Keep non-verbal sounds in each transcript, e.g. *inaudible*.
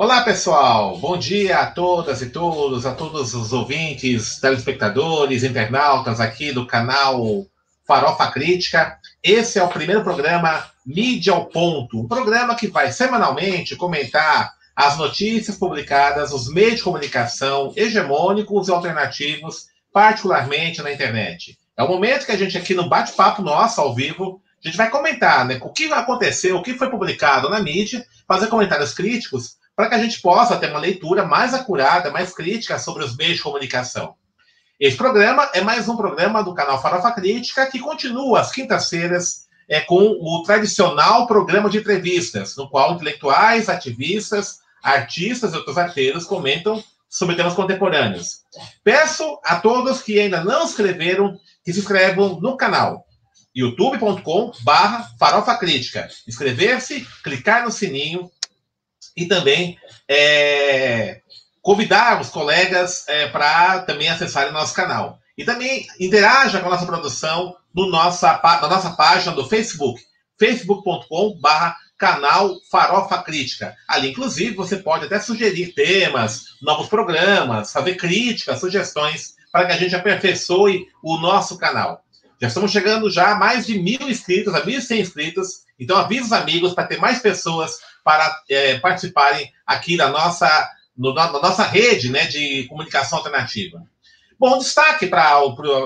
Olá, pessoal. Bom dia a todas e todos, a todos os ouvintes, telespectadores, internautas aqui do canal Farofa Crítica. Esse é o primeiro programa Mídia ao Ponto, um programa que vai semanalmente comentar as notícias publicadas nos meios de comunicação hegemônicos e alternativos, particularmente na internet. É o momento que a gente aqui no bate-papo nosso, ao vivo, a gente vai comentar né, o que aconteceu, o que foi publicado na mídia, fazer comentários críticos para que a gente possa ter uma leitura mais acurada, mais crítica sobre os meios de comunicação. Este programa é mais um programa do canal Farofa Crítica, que continua às quintas-feiras é, com o tradicional programa de entrevistas, no qual intelectuais, ativistas, artistas e outros arteiros comentam sobre temas contemporâneos. Peço a todos que ainda não inscreveram que se inscrevam no canal youtube.com barra farofa crítica. Inscrever-se, clicar no sininho e também é, convidar os colegas é, para também acessarem nosso canal. E também interaja com a nossa produção no nossa, na nossa página do Facebook, facebook.com.br canal Farofa Crítica. Ali, inclusive, você pode até sugerir temas, novos programas, fazer críticas, sugestões, para que a gente aperfeiçoe o nosso canal. Já estamos chegando já a mais de mil inscritos, a 1.100 inscritos. Então, avisa os amigos para ter mais pessoas para é, participarem aqui da nossa, no, na nossa rede né, de comunicação alternativa. Bom, destaque para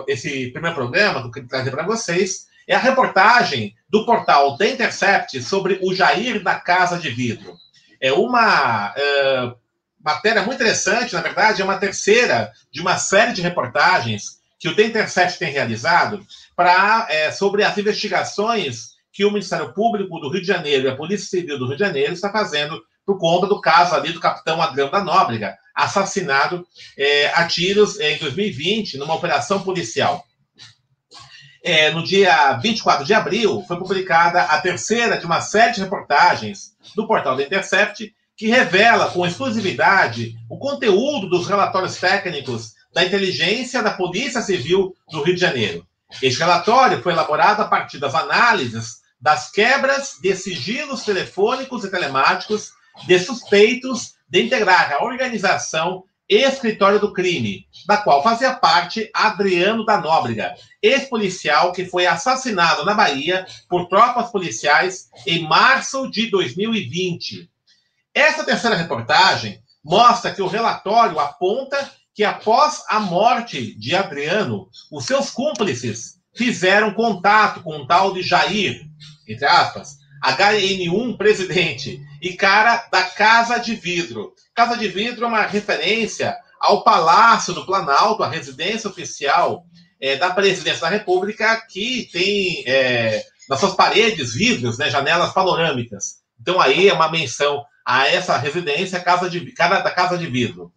esse primeiro programa que eu queria trazer para vocês é a reportagem do portal The Intercept sobre o Jair da Casa de Vidro. É uma é, matéria muito interessante, na verdade, é uma terceira de uma série de reportagens que o The Intercept tem realizado é, sobre as investigações que o Ministério Público do Rio de Janeiro e a Polícia Civil do Rio de Janeiro está fazendo por conta do caso ali do capitão Adriano da Nóbrega, assassinado é, a tiros em 2020 numa operação policial. É, no dia 24 de abril, foi publicada a terceira de uma série de reportagens do portal da Intercept, que revela com exclusividade o conteúdo dos relatórios técnicos da inteligência da Polícia Civil do Rio de Janeiro. Este relatório foi elaborado a partir das análises das quebras de sigilos telefônicos e telemáticos de suspeitos de integrar a organização Escritório do Crime, da qual fazia parte Adriano da Nóbrega, ex-policial que foi assassinado na Bahia por tropas policiais em março de 2020. Essa terceira reportagem mostra que o relatório aponta que após a morte de Adriano, os seus cúmplices fizeram contato com um tal de Jair, entre aspas, HN1 presidente, e cara da Casa de Vidro. Casa de Vidro é uma referência ao Palácio do Planalto, a residência oficial é, da Presidência da República, que tem é, nas suas paredes vidros, né, janelas panorâmicas. Então aí é uma menção a essa residência casa de, da Casa de Vidro.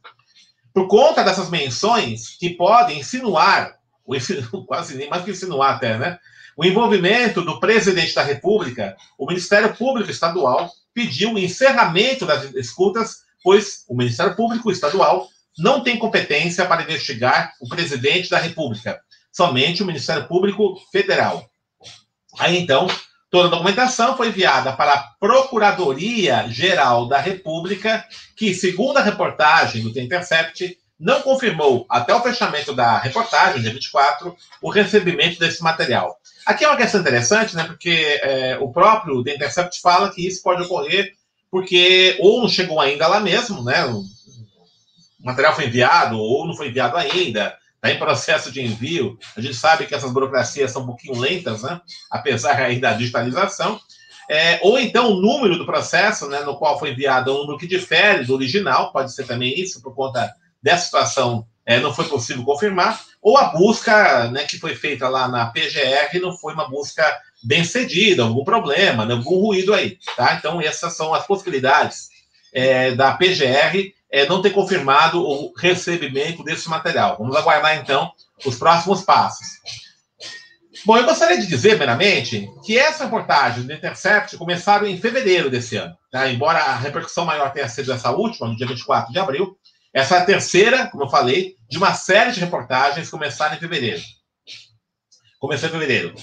Por conta dessas menções que podem insinuar, *laughs* quase nem mais que insinuar até, né? O envolvimento do presidente da República, o Ministério Público Estadual pediu o encerramento das escutas, pois o Ministério Público Estadual não tem competência para investigar o presidente da República, somente o Ministério Público Federal. Aí então, Toda a documentação foi enviada para a Procuradoria Geral da República, que, segundo a reportagem do The Intercept, não confirmou, até o fechamento da reportagem, dia 24, o recebimento desse material. Aqui é uma questão interessante, né? Porque é, o próprio The Intercept fala que isso pode ocorrer porque ou não chegou ainda lá mesmo, né? O material foi enviado ou não foi enviado ainda está em processo de envio. A gente sabe que essas burocracias são um pouquinho lentas, né? apesar aí da digitalização. É, ou então o número do processo, né, no qual foi enviado um número que difere do original, pode ser também isso, por conta dessa situação, é, não foi possível confirmar, ou a busca né, que foi feita lá na PGR não foi uma busca bem cedida, algum problema, né, algum ruído aí. Tá? Então, essas são as possibilidades é, da PGR é, não ter confirmado o recebimento desse material. Vamos aguardar, então, os próximos passos. Bom, eu gostaria de dizer, meramente, que essa reportagem do Intercept começaram em fevereiro desse ano. Tá? Embora a repercussão maior tenha sido essa última, no dia 24 de abril, essa é a terceira, como eu falei, de uma série de reportagens começaram em fevereiro. Começou em fevereiro.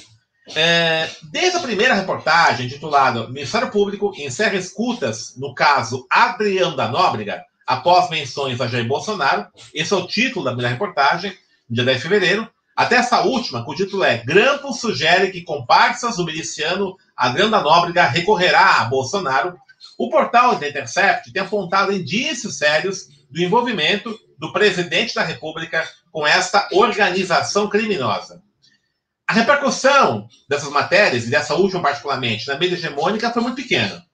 É, desde a primeira reportagem, titulada Ministério Público encerra escutas no caso Adriano da Nóbrega, após menções a Jair Bolsonaro, esse é o título da primeira reportagem, dia 10 de fevereiro, até essa última, cujo título é Grampo sugere que comparsas do miliciano Adriano da Nóbrega recorrerá a Bolsonaro, o portal The Intercept tem apontado indícios sérios do envolvimento do presidente da República com esta organização criminosa. A repercussão dessas matérias, e dessa última particularmente, na mídia hegemônica foi muito pequena.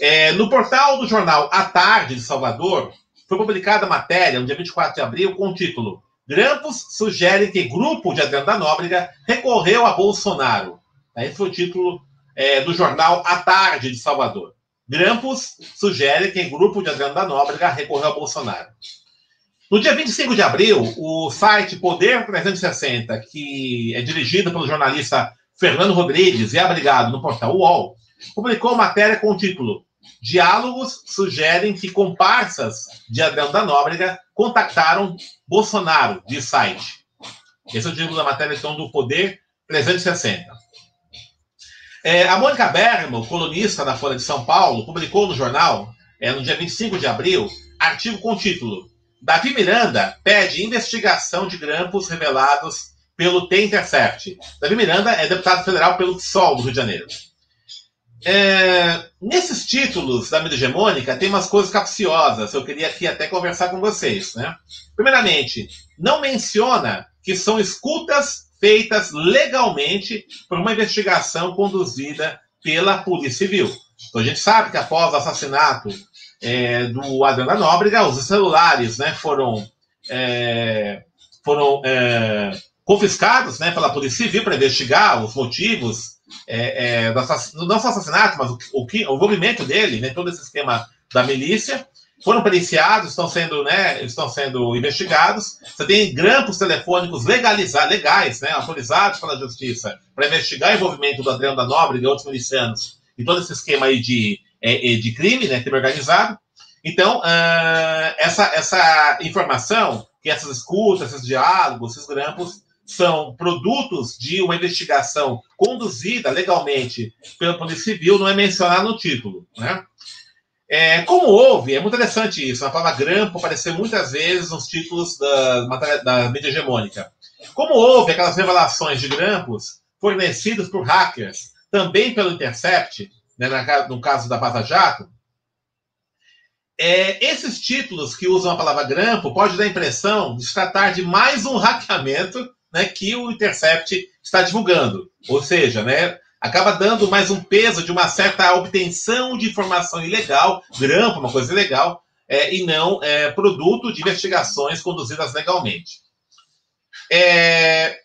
É, no portal do jornal A Tarde de Salvador, foi publicada a matéria, no dia 24 de abril, com o título Grampos sugere que grupo de Adriano da Nóbrega recorreu a Bolsonaro. Esse foi o título é, do jornal A Tarde de Salvador. Grampos sugere que grupo de Adriano da Nóbrega recorreu a Bolsonaro. No dia 25 de abril, o site Poder 360, que é dirigido pelo jornalista Fernando Rodrigues e abrigado no portal UOL, publicou matéria com o título Diálogos sugerem que comparsas de Adriano da Nóbrega contactaram Bolsonaro, de site. Esse é o título da matéria então, do Poder 360. É, a Mônica Bergman, colunista da Folha de São Paulo, publicou no jornal, é, no dia 25 de abril, artigo com o título Davi Miranda pede investigação de grampos revelados pelo T-Intercept. Davi Miranda é deputado federal pelo PSOL do Rio de Janeiro. É, nesses títulos da mídia hegemônica tem umas coisas capciosas. Eu queria aqui até conversar com vocês. Né? Primeiramente, não menciona que são escutas feitas legalmente por uma investigação conduzida pela Polícia Civil. Então a gente sabe que após o assassinato é, do Adriano Nóbrega, os celulares né, foram, é, foram é, confiscados né, pela Polícia Civil para investigar os motivos é, é, do não só assassinato, mas o, o, o envolvimento dele, né, todo esse esquema da milícia. Foram periciados, estão sendo, né, estão sendo investigados. Você tem grampos telefônicos legalizados, legais, né, autorizados pela justiça para investigar o envolvimento do Adriano da Nóbrega e outros milicianos e todo esse esquema aí de é, é, de crime, né, crime organizado. Então, uh, essa, essa informação, que essas escutas, esses diálogos, esses grampos, são produtos de uma investigação conduzida legalmente pela Polícia Civil, não é mencionado no título. Né? É, como houve, é muito interessante isso, a palavra grampo apareceu muitas vezes nos títulos da, da mídia hegemônica. Como houve aquelas revelações de grampos fornecidos por hackers, também pelo Intercept, né, no caso da Vaza Jato, é, esses títulos que usam a palavra grampo pode dar a impressão de se tratar de mais um hackeamento né, que o Intercept está divulgando. Ou seja, né, acaba dando mais um peso de uma certa obtenção de informação ilegal, grampo, uma coisa ilegal, é, e não é, produto de investigações conduzidas legalmente. É,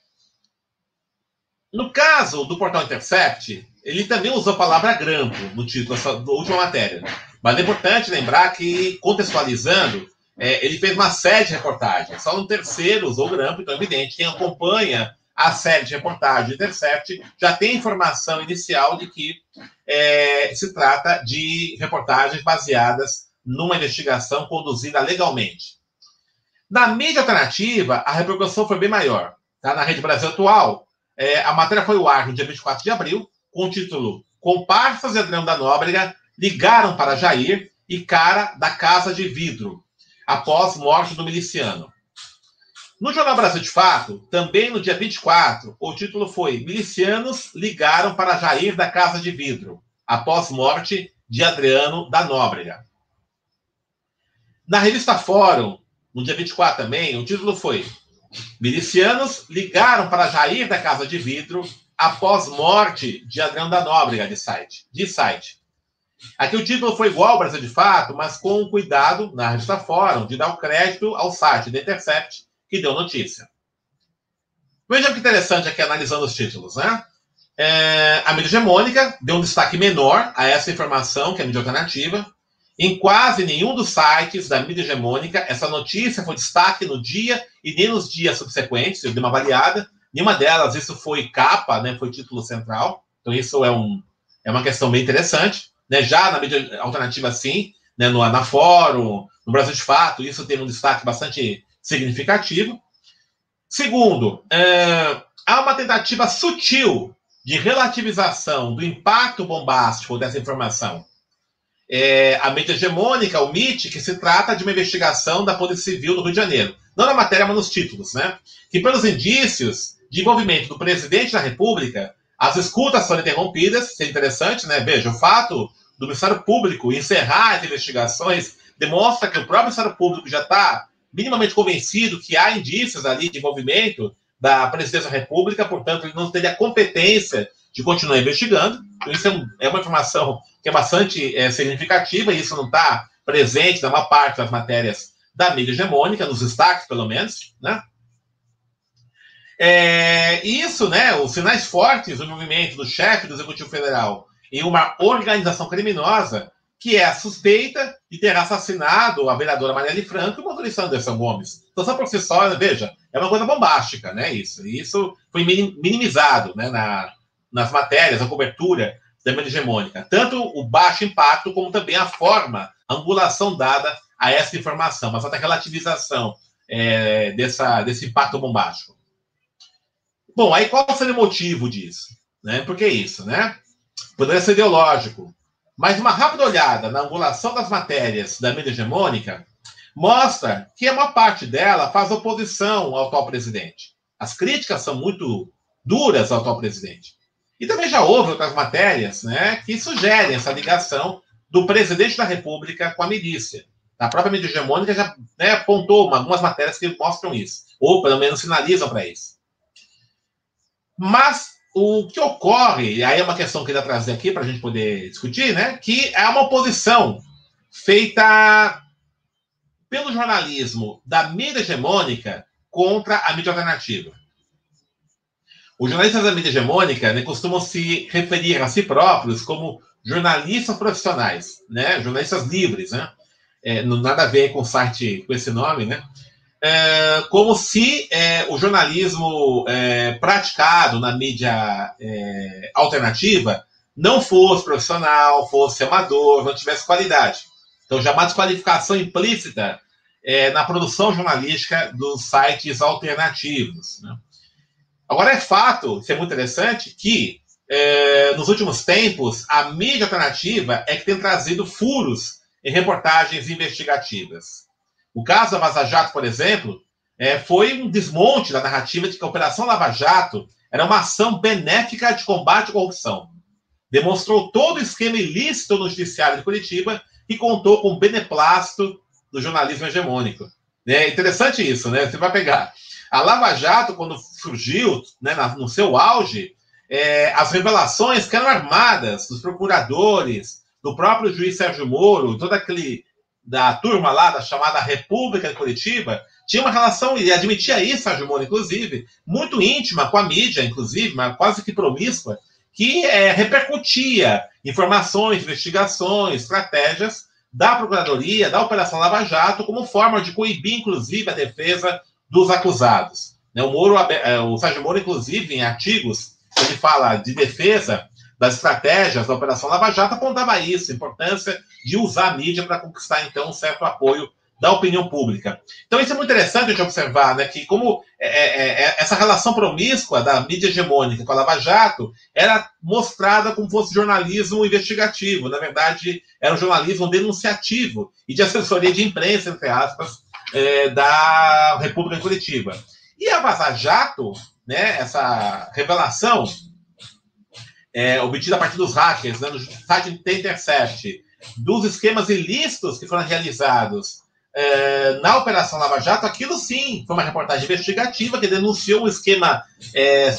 no caso do portal Intercept, ele também usou a palavra grampo no título da última matéria. Mas é importante lembrar que, contextualizando, é, ele fez uma série de reportagens. Só no terceiro usou grampo, então é evidente. Quem acompanha a série de reportagens Intercept já tem informação inicial de que é, se trata de reportagens baseadas numa investigação conduzida legalmente. Na mídia alternativa, a repercussão foi bem maior. Tá? Na Rede Brasil Atual, é, a matéria foi ao ar no dia 24 de abril, com o título Comparsas de Adriano da Nóbrega ligaram para Jair e cara da Casa de Vidro, após morte do miliciano. No Jornal Brasil de Fato, também no dia 24, o título foi Milicianos ligaram para Jair da Casa de Vidro, após morte de Adriano da Nóbrega. Na revista Fórum, no dia 24 também, o título foi Milicianos ligaram para Jair da Casa de Vidro após morte de Adriano da Nóbrega de site. De site. Aqui o título foi igual ao Brasil de Fato, mas com cuidado, na revista Fórum, de dar o crédito ao site da Intercept, que deu notícia. Veja que interessante aqui analisando os títulos, né? É, a mídia hegemônica deu um destaque menor a essa informação, que é a mídia alternativa. Em quase nenhum dos sites da mídia hegemônica, essa notícia foi destaque no dia e nem nos dias subsequentes, eu dei uma avaliada. Nenhuma delas, isso foi capa, né, foi título central. Então, isso é, um, é uma questão bem interessante. Né? Já na mídia alternativa, sim, né, no, na Fórum, no Brasil de Fato, isso tem um destaque bastante significativo. Segundo, é, há uma tentativa sutil de relativização do impacto bombástico dessa informação. É, a mídia hegemônica, o MIT, que se trata de uma investigação da Polícia Civil do Rio de Janeiro. Não na matéria, mas nos títulos, né? Que pelos indícios de envolvimento do presidente da República, as escutas foram interrompidas, isso é interessante, né? Veja, o fato do Ministério Público encerrar as investigações demonstra que o próprio Ministério Público já está minimamente convencido que há indícios ali de envolvimento da presidência da República, portanto, ele não teria competência de continuar investigando. Então, isso é, uma informação que é bastante é, significativa, e isso não está presente na maior parte das matérias da mídia hegemônica, nos destaques, pelo menos, né? É, isso, né, os sinais fortes do movimento do chefe do Executivo Federal em uma organização criminosa que é a suspeita de ter assassinado a vereadora Marielle Franco e o motorista Anderson Gomes. Então, só por si só, veja, é uma coisa bombástica, né? Isso. E isso foi minimizado né, na, nas matérias, a cobertura da mídia hegemônica. Tanto o baixo impacto, como também a forma, a angulação dada a essa informação, uma certa relativização é, dessa, desse impacto bombástico. Bom, aí qual seria o motivo disso? Né? Por que isso, né? Poderia ser ideológico, mas uma rápida olhada na angulação das matérias da mídia hegemônica mostra que uma parte dela faz oposição ao atual presidente. As críticas são muito duras ao atual presidente. E também já houve outras matérias né, que sugerem essa ligação do presidente da República com a milícia. A própria mídia hegemônica já né, apontou algumas matérias que mostram isso, ou pelo menos sinalizam para isso. Mas o que ocorre, e aí é uma questão que eu trazer aqui para a gente poder discutir, né? Que é uma oposição feita pelo jornalismo da mídia hegemônica contra a mídia alternativa. Os jornalistas da mídia hegemônica né, costumam se referir a si próprios como jornalistas profissionais, né? Jornalistas livres, né? É, nada a ver com o site com esse nome, né? É, como se é, o jornalismo é, praticado na mídia é, alternativa não fosse profissional, fosse amador, não tivesse qualidade. Então, já uma desqualificação implícita é, na produção jornalística dos sites alternativos. Né? Agora, é fato, isso é muito interessante, que é, nos últimos tempos, a mídia alternativa é que tem trazido furos em reportagens investigativas. O caso da Vaza Jato, por exemplo, é, foi um desmonte da narrativa de que a Operação Lava Jato era uma ação benéfica de combate à corrupção. Demonstrou todo o esquema ilícito no Judiciário de Curitiba e contou com o beneplácito do jornalismo hegemônico. É interessante isso, né? Você vai pegar. A Lava Jato, quando surgiu, né, no seu auge, é, as revelações que eram armadas dos procuradores, do próprio juiz Sérgio Moro, todo aquele da turma lá, da chamada República de Curitiba, tinha uma relação, e admitia isso, a Gilmore, inclusive, muito íntima com a mídia, inclusive, mas quase que promíscua, que é, repercutia informações, investigações, estratégias da Procuradoria, da Operação Lava Jato, como forma de coibir, inclusive, a defesa dos acusados. Né, o, Moro, é, o Sérgio Moro, inclusive, em artigos, ele fala de defesa das estratégias da Operação Lava Jato apontava isso, a importância de usar a mídia para conquistar, então, um certo apoio da opinião pública. Então, isso é muito interessante de observar, né, que como é, é, é, essa relação promíscua da mídia hegemônica com a Lava Jato era mostrada como fosse jornalismo investigativo. Na verdade, era um jornalismo denunciativo e de assessoria de imprensa, entre aspas, é, da República Coletiva. E a Vaza Jato, né, essa revelação é, obtida a partir dos hackers, né, no site The Intercept, dos esquemas ilícitos que foram realizados é, na Operação Lava Jato, aquilo sim foi uma reportagem investigativa que denunciou um esquema é,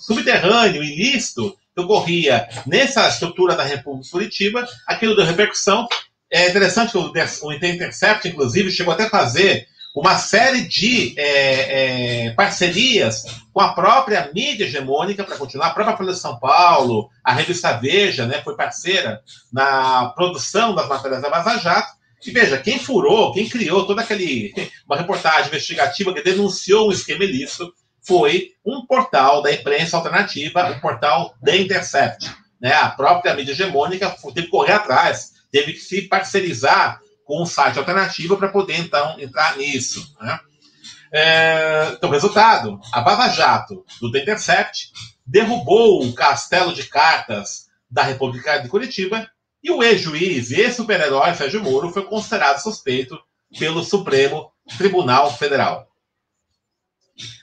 subterrâneo, ilícito, que ocorria nessa estrutura da República Curitiba, aquilo deu repercussão. É interessante que o, o Intercept, inclusive, chegou até a fazer uma série de é, é, parcerias com a própria mídia hegemônica para continuar. A própria Folha de São Paulo, a revista Veja, né, foi parceira na produção das matérias da Vaza Jato. E veja, quem furou, quem criou toda aquele *laughs* uma reportagem investigativa que denunciou um esquema ilícito foi um portal da imprensa alternativa, o portal The Intercept. Né? A própria mídia hegemônica teve que correr atrás, teve que se parcerizar com um site alternativo para poder, então, entrar nisso. Né? É, então, resultado: a Vaza Jato do The Intercept derrubou o castelo de cartas da República de Curitiba e o ex-juiz e ex-super-herói Sérgio Moro foi considerado suspeito pelo Supremo Tribunal Federal.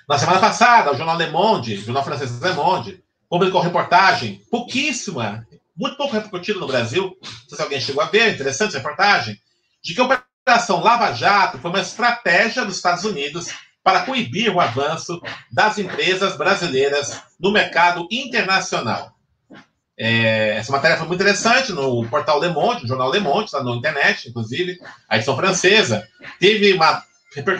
Na semana passada, o jornal Le Monde, o jornal francês Le Monde, publicou reportagem pouquíssima, muito pouco repercutida no Brasil, não sei se alguém chegou a ver, interessante reportagem, de que a Operação Lava Jato foi uma estratégia dos Estados Unidos para coibir o avanço das empresas brasileiras no mercado internacional. É, essa matéria foi muito interessante no portal Le Monde, no jornal Le Monde, está na internet, inclusive, a edição francesa. Teve uma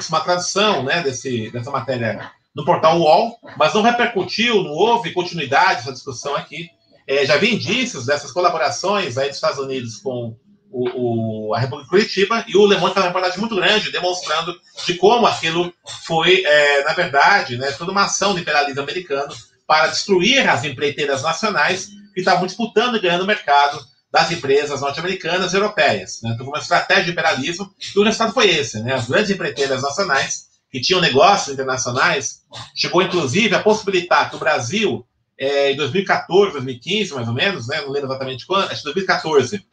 uma tradução né, desse, dessa matéria no portal UOL, mas não repercutiu, não houve continuidade dessa discussão aqui. É, já vi indícios dessas colaborações aí dos Estados Unidos com o, o, a República de Curitiba, e o Le Monde fez uma reportagem muito grande, demonstrando de como aquilo foi, é, na verdade, né, toda uma ação do imperialismo americano para destruir as empreiteiras nacionais que estavam disputando e ganhando o mercado das empresas norte-americanas e europeias. Né? Então, uma estratégia de imperialismo, e o resultado foi esse. Né? As grandes empreiteiras nacionais, que tinham negócios internacionais, chegou inclusive a possibilitar que o Brasil, é, em 2014, 2015, mais ou menos, né? não lembro exatamente quando, acho que 2014,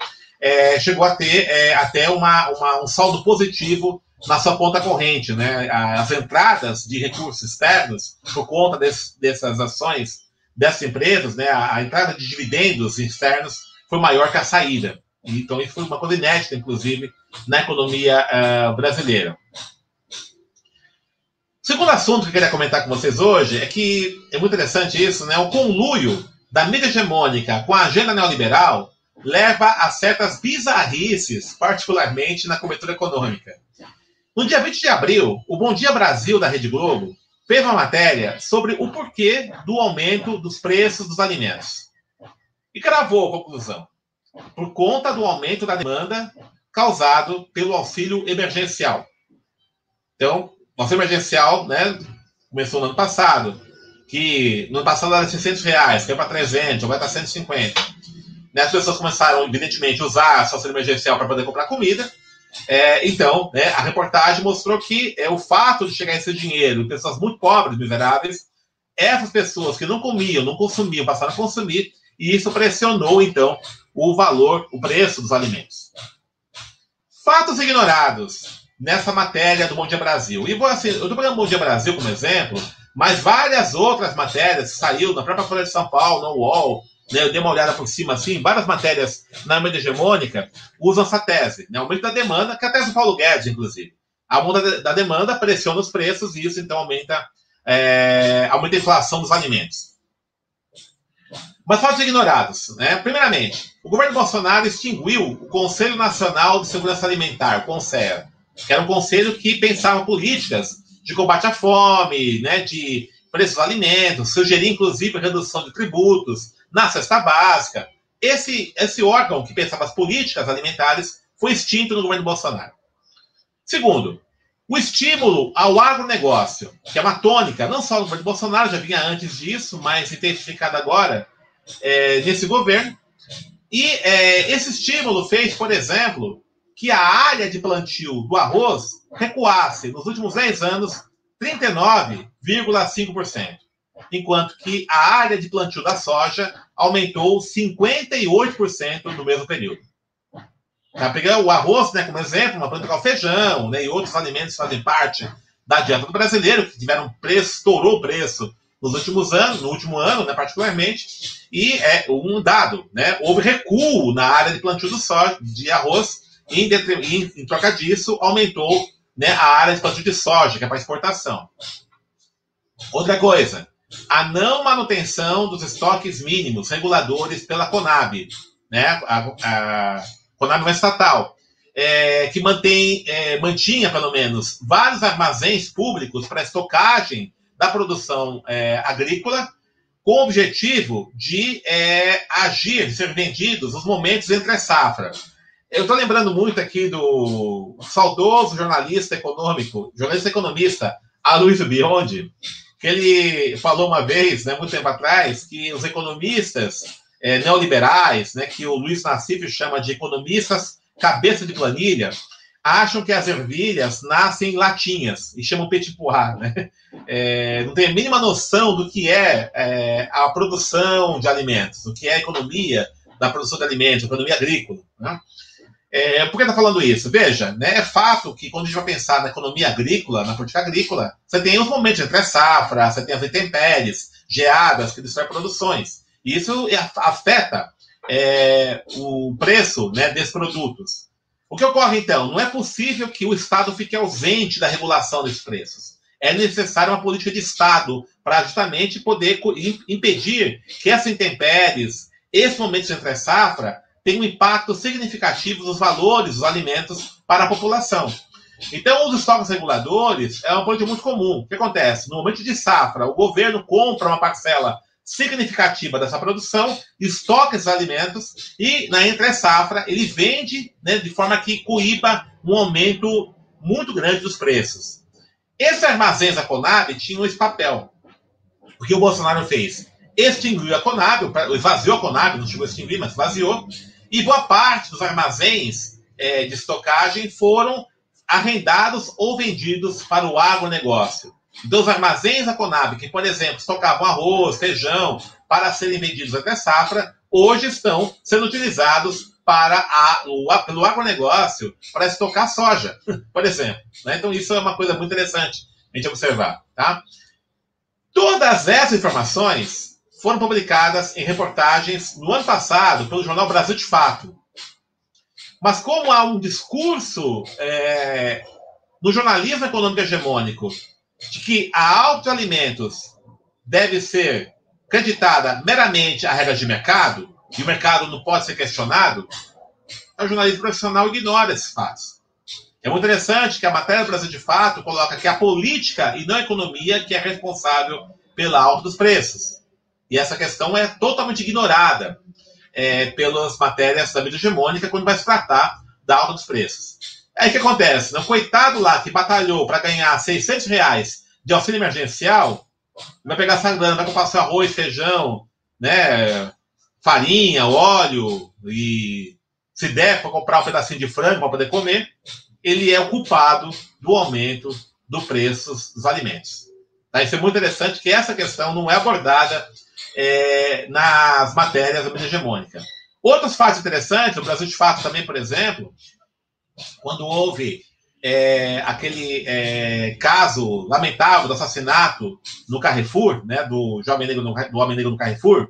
é, chegou a ter é, até uma, uma, um saldo positivo na sua ponta corrente. Né? As entradas de recursos externos, por conta desse, dessas ações dessas empresas, né, a, a, entrada de dividendos externos foi maior que a saída. Então, isso foi uma coisa inédita, inclusive, na economia uh, brasileira. O segundo assunto que eu queria comentar com vocês hoje é que é muito interessante isso, né? O conluio da mídia hegemônica com a agenda neoliberal leva a certas bizarrices, particularmente na cobertura econômica. No dia 20 de abril, o Bom Dia Brasil da Rede Globo fez uma matéria sobre o porquê do aumento dos preços dos alimentos. E cravou a conclusão. Por conta do aumento da demanda causado pelo auxílio emergencial. Então, o auxílio emergencial né, começou no ano passado, que no ano passado era 600 reais, foi para 300, ou vai para 150. Né, as pessoas começaram, evidentemente, a usar esse auxílio emergencial para poder comprar comida, é, então, né, a reportagem mostrou que é, o fato de chegar esse dinheiro pessoas muito pobres, miseráveis, essas pessoas que não comiam, não consumiam, passaram a consumir, e isso pressionou, então, o valor, o preço dos alimentos. Fatos ignorados nessa matéria do Bom Dia Brasil. E assim, eu estou pegando o Bom Dia Brasil como exemplo, mas várias outras matérias saiu na própria Folha de São Paulo, no UOL, né, eu dei uma olhada por cima assim, várias matérias na mídia hegemônica usam essa tese, né, aumento da demanda, que é a tese do Paulo Guedes, inclusive. Aumento da demanda pressiona os preços e isso então aumenta, é, aumenta a inflação dos alimentos. Mas fatos ignorados. Né? Primeiramente, o governo Bolsonaro extinguiu o Conselho Nacional de Segurança Alimentar, o CONSEA, que era um conselho que pensava políticas de combate à fome, né, de preços dos alimentos, sugeria inclusive redução de tributos, na cesta básica. Esse, esse órgão que pensava as políticas alimentares foi extinto no governo Bolsonaro. Segundo, o estímulo ao agronegócio, que é uma tônica, não só no governo Bolsonaro, já vinha antes disso, mas intensificada agora é, nesse governo. E é, esse estímulo fez, por exemplo, que a área de plantio do arroz recuasse nos últimos 10 anos 39,5% enquanto que a área de plantio da soja aumentou 58% no mesmo período. Tá pegando o arroz, né, como exemplo, uma planta com feijão, né, e outros alimentos fazem parte da dieta do brasileiro, que tiveram preço, estourou o preço nos últimos anos, no último ano, né, particularmente, e é um dado, né, houve recuo na área de plantio do soja, de arroz, em, em, em troca disso, aumentou né, a área de plantio de soja, que é para exportação. Outra coisa, a não manutenção dos estoques mínimos reguladores pela Conab, né? A, a Conab é estatal, é, que mantém, é, mantinha pelo menos vários armazéns públicos para estocagem da produção é, agrícola, com o objetivo de é, agir, de ser vendidos nos momentos entre a safra. Eu estou lembrando muito aqui do saudoso jornalista econômico, jornalista economista, Aloysio Biondi, ele falou uma vez, né, muito tempo atrás, que os economistas é, neoliberais, né, que o Luiz Nassif chama de economistas cabeça de planilha, acham que as ervilhas nascem em latinhas e chamam petit pois, né? É, não tem a mínima noção do que é, é, a produção de alimentos, do que é a economia da produção de alimentos, a economia agrícola. Né? É, por que está falando isso? Veja, né, é fato que quando a gente vai pensar na economia agrícola, na política agrícola, você tem os momentos entre safra, você tem as intempéries, geadas que destroem produções. E isso afeta é, o preço né, desses produtos. O que ocorre então? Não é possível que o Estado fique ausente da regulação desses preços. É necessária uma política de Estado para justamente poder impedir que essas intempéries, esses momentos entre safra, tenham um impacto significativo nos valores dos alimentos para a população. Então, os estoques reguladores é uma política muito comum. O que acontece? No momento de safra, o governo compra uma parcela significativa dessa produção, estoca esses alimentos e, na entre-safra, ele vende né, de forma que coíba um aumento muito grande dos preços. Esses armazéns da Conab tinham esse papel. O que o Bolsonaro fez? Extinguiu a Conab, esvaziou a Conab, não chegou a extinguir, mas esvaziou, e boa parte dos armazéns é, de estocagem foram arrendados ou vendidos para o agronegócio dos armazéns da Conab, que, por exemplo, estocavam arroz, feijão, para serem vendidos até safra, hoje estão sendo utilizados para a, o, pelo agronegócio para estocar soja, por exemplo. Né? Então, isso é uma coisa muito interessante a gente observar. Tá? Todas essas informações foram publicadas em reportagens no ano passado pelo jornal Brasil de Fato. Mas como há um discurso é, no jornalismo econômico hegemônico de que a autoalimentos deve ser creditada meramente a regras de mercado, e o mercado não pode ser questionado, o jornalismo profissional ignora esses fatos. É muito interessante que a matéria do Brasil de Fato coloca que a política e não a economia que é responsável pela alta dos preços. E essa questão é totalmente ignorada é, pelas matérias da mídia hegemônica quando vai se tratar da alta dos preços. Aí o que acontece? O coitado lá que batalhou para ganhar 600 reais de auxílio emergencial, vai pegar essa grana, vai comprar seu arroz, feijão, né, farinha, óleo e se der para comprar um pedacinho de frango para poder comer, ele é o culpado do aumento do preço dos alimentos. Tá? Isso é muito interessante que essa questão não é abordada é, nas matérias da mídia hegemônica. Outros fatos interessantes, o Brasil de Fato também, por exemplo, quando houve é, aquele é, caso lamentável do assassinato no Carrefour, né, do jovem negro no, do homem negro no Carrefour,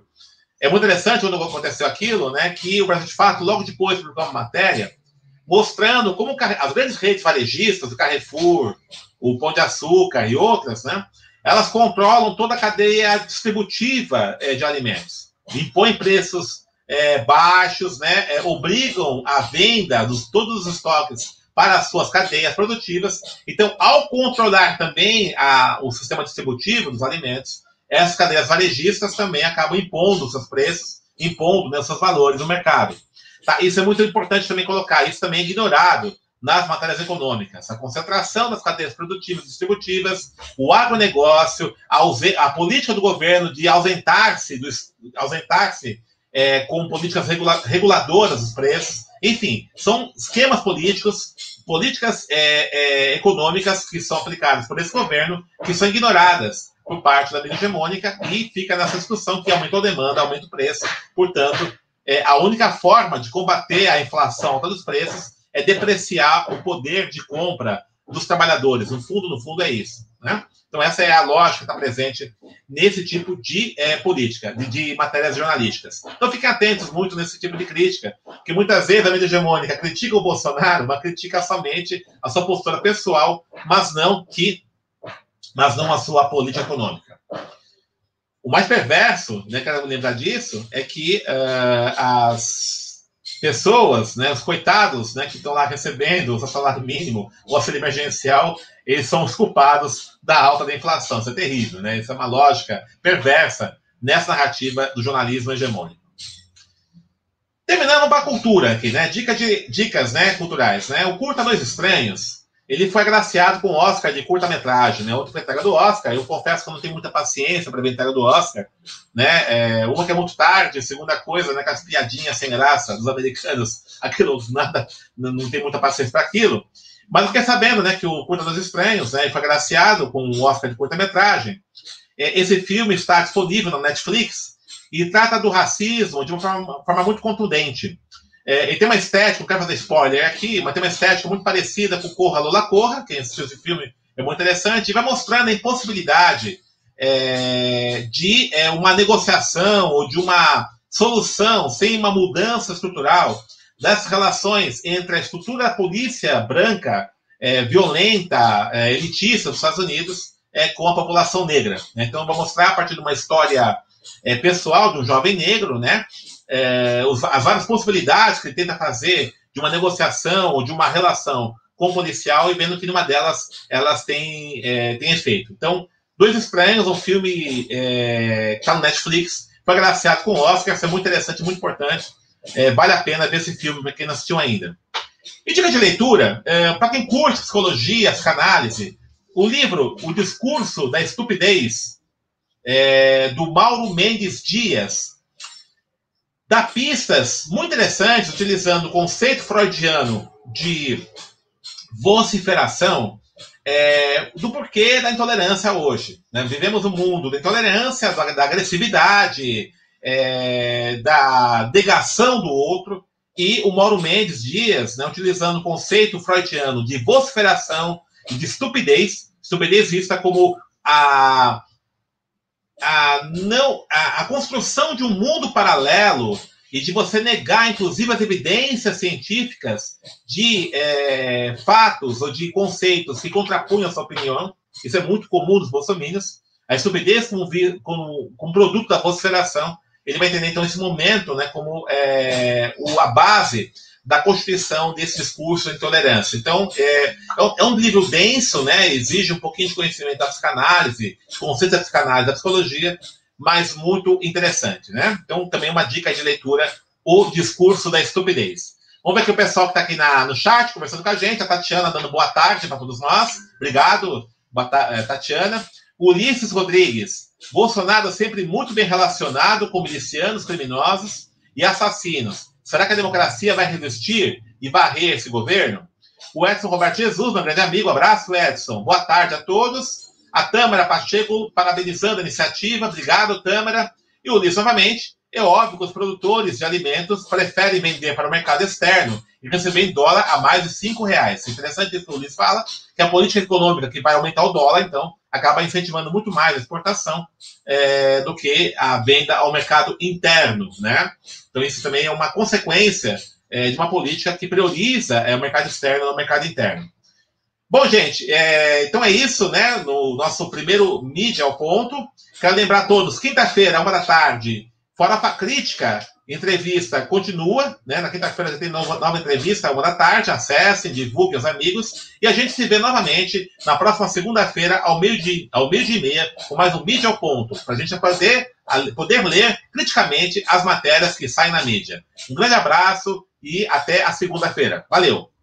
é muito interessante quando aconteceu aquilo, né, que o Brasil de Fato, logo depois, publicou uma matéria mostrando como as grandes redes varejistas, o Carrefour, o Pão de Açúcar e outras, né, elas controlam toda a cadeia distributiva é, de alimentos, impõem preços é, baixos, né, é, obrigam a venda dos todos os estoques para as suas cadeias produtivas. Então, ao controlar também a, o sistema distributivo dos alimentos, essas cadeias varejistas também acabam impondo seus preços, impondo né, seus valores no mercado. Tá? Isso é muito importante também colocar, isso também é ignorado nas matérias econômicas. A concentração das cadeias produtivas e distributivas, o agronegócio, a, a política do governo de ausentar-se ausentar-se é, com políticas regula reguladoras dos preços. Enfim, são esquemas políticos, políticas é, é, econômicas que são aplicadas por esse governo, que são ignoradas por parte da mídia hegemônica e fica nessa discussão que aumentou a demanda, aumenta o preço. Portanto, é, a única forma de combater a inflação alta dos preços é depreciar o poder de compra dos trabalhadores. No fundo, no fundo, é isso. Né? Então, essa é a lógica que está presente nesse tipo de é, política, de, de, matérias jornalísticas. Então, fiquem atentos muito nesse tipo de crítica, que muitas vezes a mídia hegemônica critica o Bolsonaro, mas critica somente a sua postura pessoal, mas não que, mas não a sua política econômica. O mais perverso, né, quero lembrar disso, é que uh, as pessoas, né, os coitados, né, que estão lá recebendo o salário mínimo, o auxílio emergencial, eles são os culpados da alta da inflação. Isso é terrível, né? Isso é uma lógica perversa nessa narrativa do jornalismo hegemônico. Terminando para a cultura aqui, né? Dica de, dicas né, culturais, né? O Curta Dois Estranhos ele foi agraciado com o Oscar de curta-metragem, né? Outra entrega do Oscar. Eu confesso que eu não tenho muita paciência para ver entrega do Oscar, né? É, uma que é muito tarde, segunda coisa, né? Com as piadinhas sem graça dos americanos, *laughs* aquilo nada, não, tem muita paciência para aquilo. Mas fiquei sabendo, né, que o Curta dos Estranhos, né, foi agraciado com o Oscar de curta-metragem. É, esse filme está disponível na Netflix e trata do racismo de uma forma, forma muito contundente. É, ele tem uma estética, não quero fazer spoiler aqui, mas tem uma estética muito parecida com Corra Lola Corra, quem assistiu esse filme é muito interessante, e vai mostrando a impossibilidade é, de é, uma negociação ou de uma solução sem uma mudança estrutural das relações entre a estrutura da polícia branca, é, violenta, é, elitista dos Estados Unidos, é, com a população negra. Né? Então, vou mostrar a partir de uma história pessoal de um jovem negro, né? É, as várias possibilidades que ele tenta fazer de uma negociação ou de uma relação com o policial e vendo que nenhuma delas elas tem, é, efeito. Então, Dois Estranhos, um filme é, que está no Netflix, foi agraciado com o Oscar, isso é muito interessante, muito importante. É, vale a pena ver esse filme para quem não assistiu ainda. E dica de leitura, é, para quem curte psicologia, psicanálise, o livro O Discurso da Estupidez, é, do Mauro Mendes Dias, dá pistas muito interessantes, utilizando o conceito freudiano de vociferação, é, do porquê da intolerância hoje. Né? Vivemos um mundo da intolerância, da, da agressividade, é, da negação do outro, e o Mauro Mendes Dias, né, utilizando o conceito freudiano de vociferação e de estupidez, estupidez vista como a a, não, a, a construção de um mundo paralelo e de você negar, inclusive, as evidências científicas de é, fatos ou de conceitos que contrapunham a sua opinião. Isso é muito comum nos bolsominions. A estupidez como, como, como produto da vociferação. Ele vai entender, então, esse momento né, como é, o, a base da constituição desse discurso de intolerância. Então, é, é, é um livro denso, né, exige um pouquinho de conhecimento da psicanálise, de conceitos da psicanálise, da psicologia, mas muito interessante. Né? Então, também uma dica de leitura, O Discurso da Estupidez. Vamos ver aqui o pessoal que está aqui na, no chat, conversando com a gente, a Tatiana dando boa tarde para todos nós. Obrigado, é, Tatiana. Ulisses Rodrigues. Bolsonaro sempre muito bem relacionado com milicianos, criminosos e assassinos Será que a democracia vai resistir e varrer esse governo? O Edson Roberto Jesus, meu grande amigo, abraço, Edson. Boa tarde a todos. A Tâmara Pacheco parabenizando a iniciativa. Obrigado, Tâmara. E o Ulisses novamente. É óbvio que os produtores de alimentos preferem vender para o mercado externo e receber em dólar a mais de cinco reais. Interessante isso que o Ulisses fala, que a política econômica que vai aumentar o dólar, então, acaba incentivando muito mais a exportação é, do que a venda ao mercado interno, né? Então, isso também é uma consequência é, de uma política que prioriza é, o mercado externo no mercado interno. Bom, gente, é, então é isso, né? No nosso primeiro mídia ao ponto. Quero lembrar a todos, quinta-feira, uma da tarde, Fora a crítica, entrevista continua, né? Na quinta-feira já tem nova, nova entrevista, uma da tarde. Acessem, divulguem os amigos. E a gente se vê novamente na próxima segunda-feira, ao meio-dia ao meio e meia, com mais um Mídia ao Ponto, para a gente poder, poder ler criticamente as matérias que saem na mídia. Um grande abraço e até a segunda-feira. Valeu!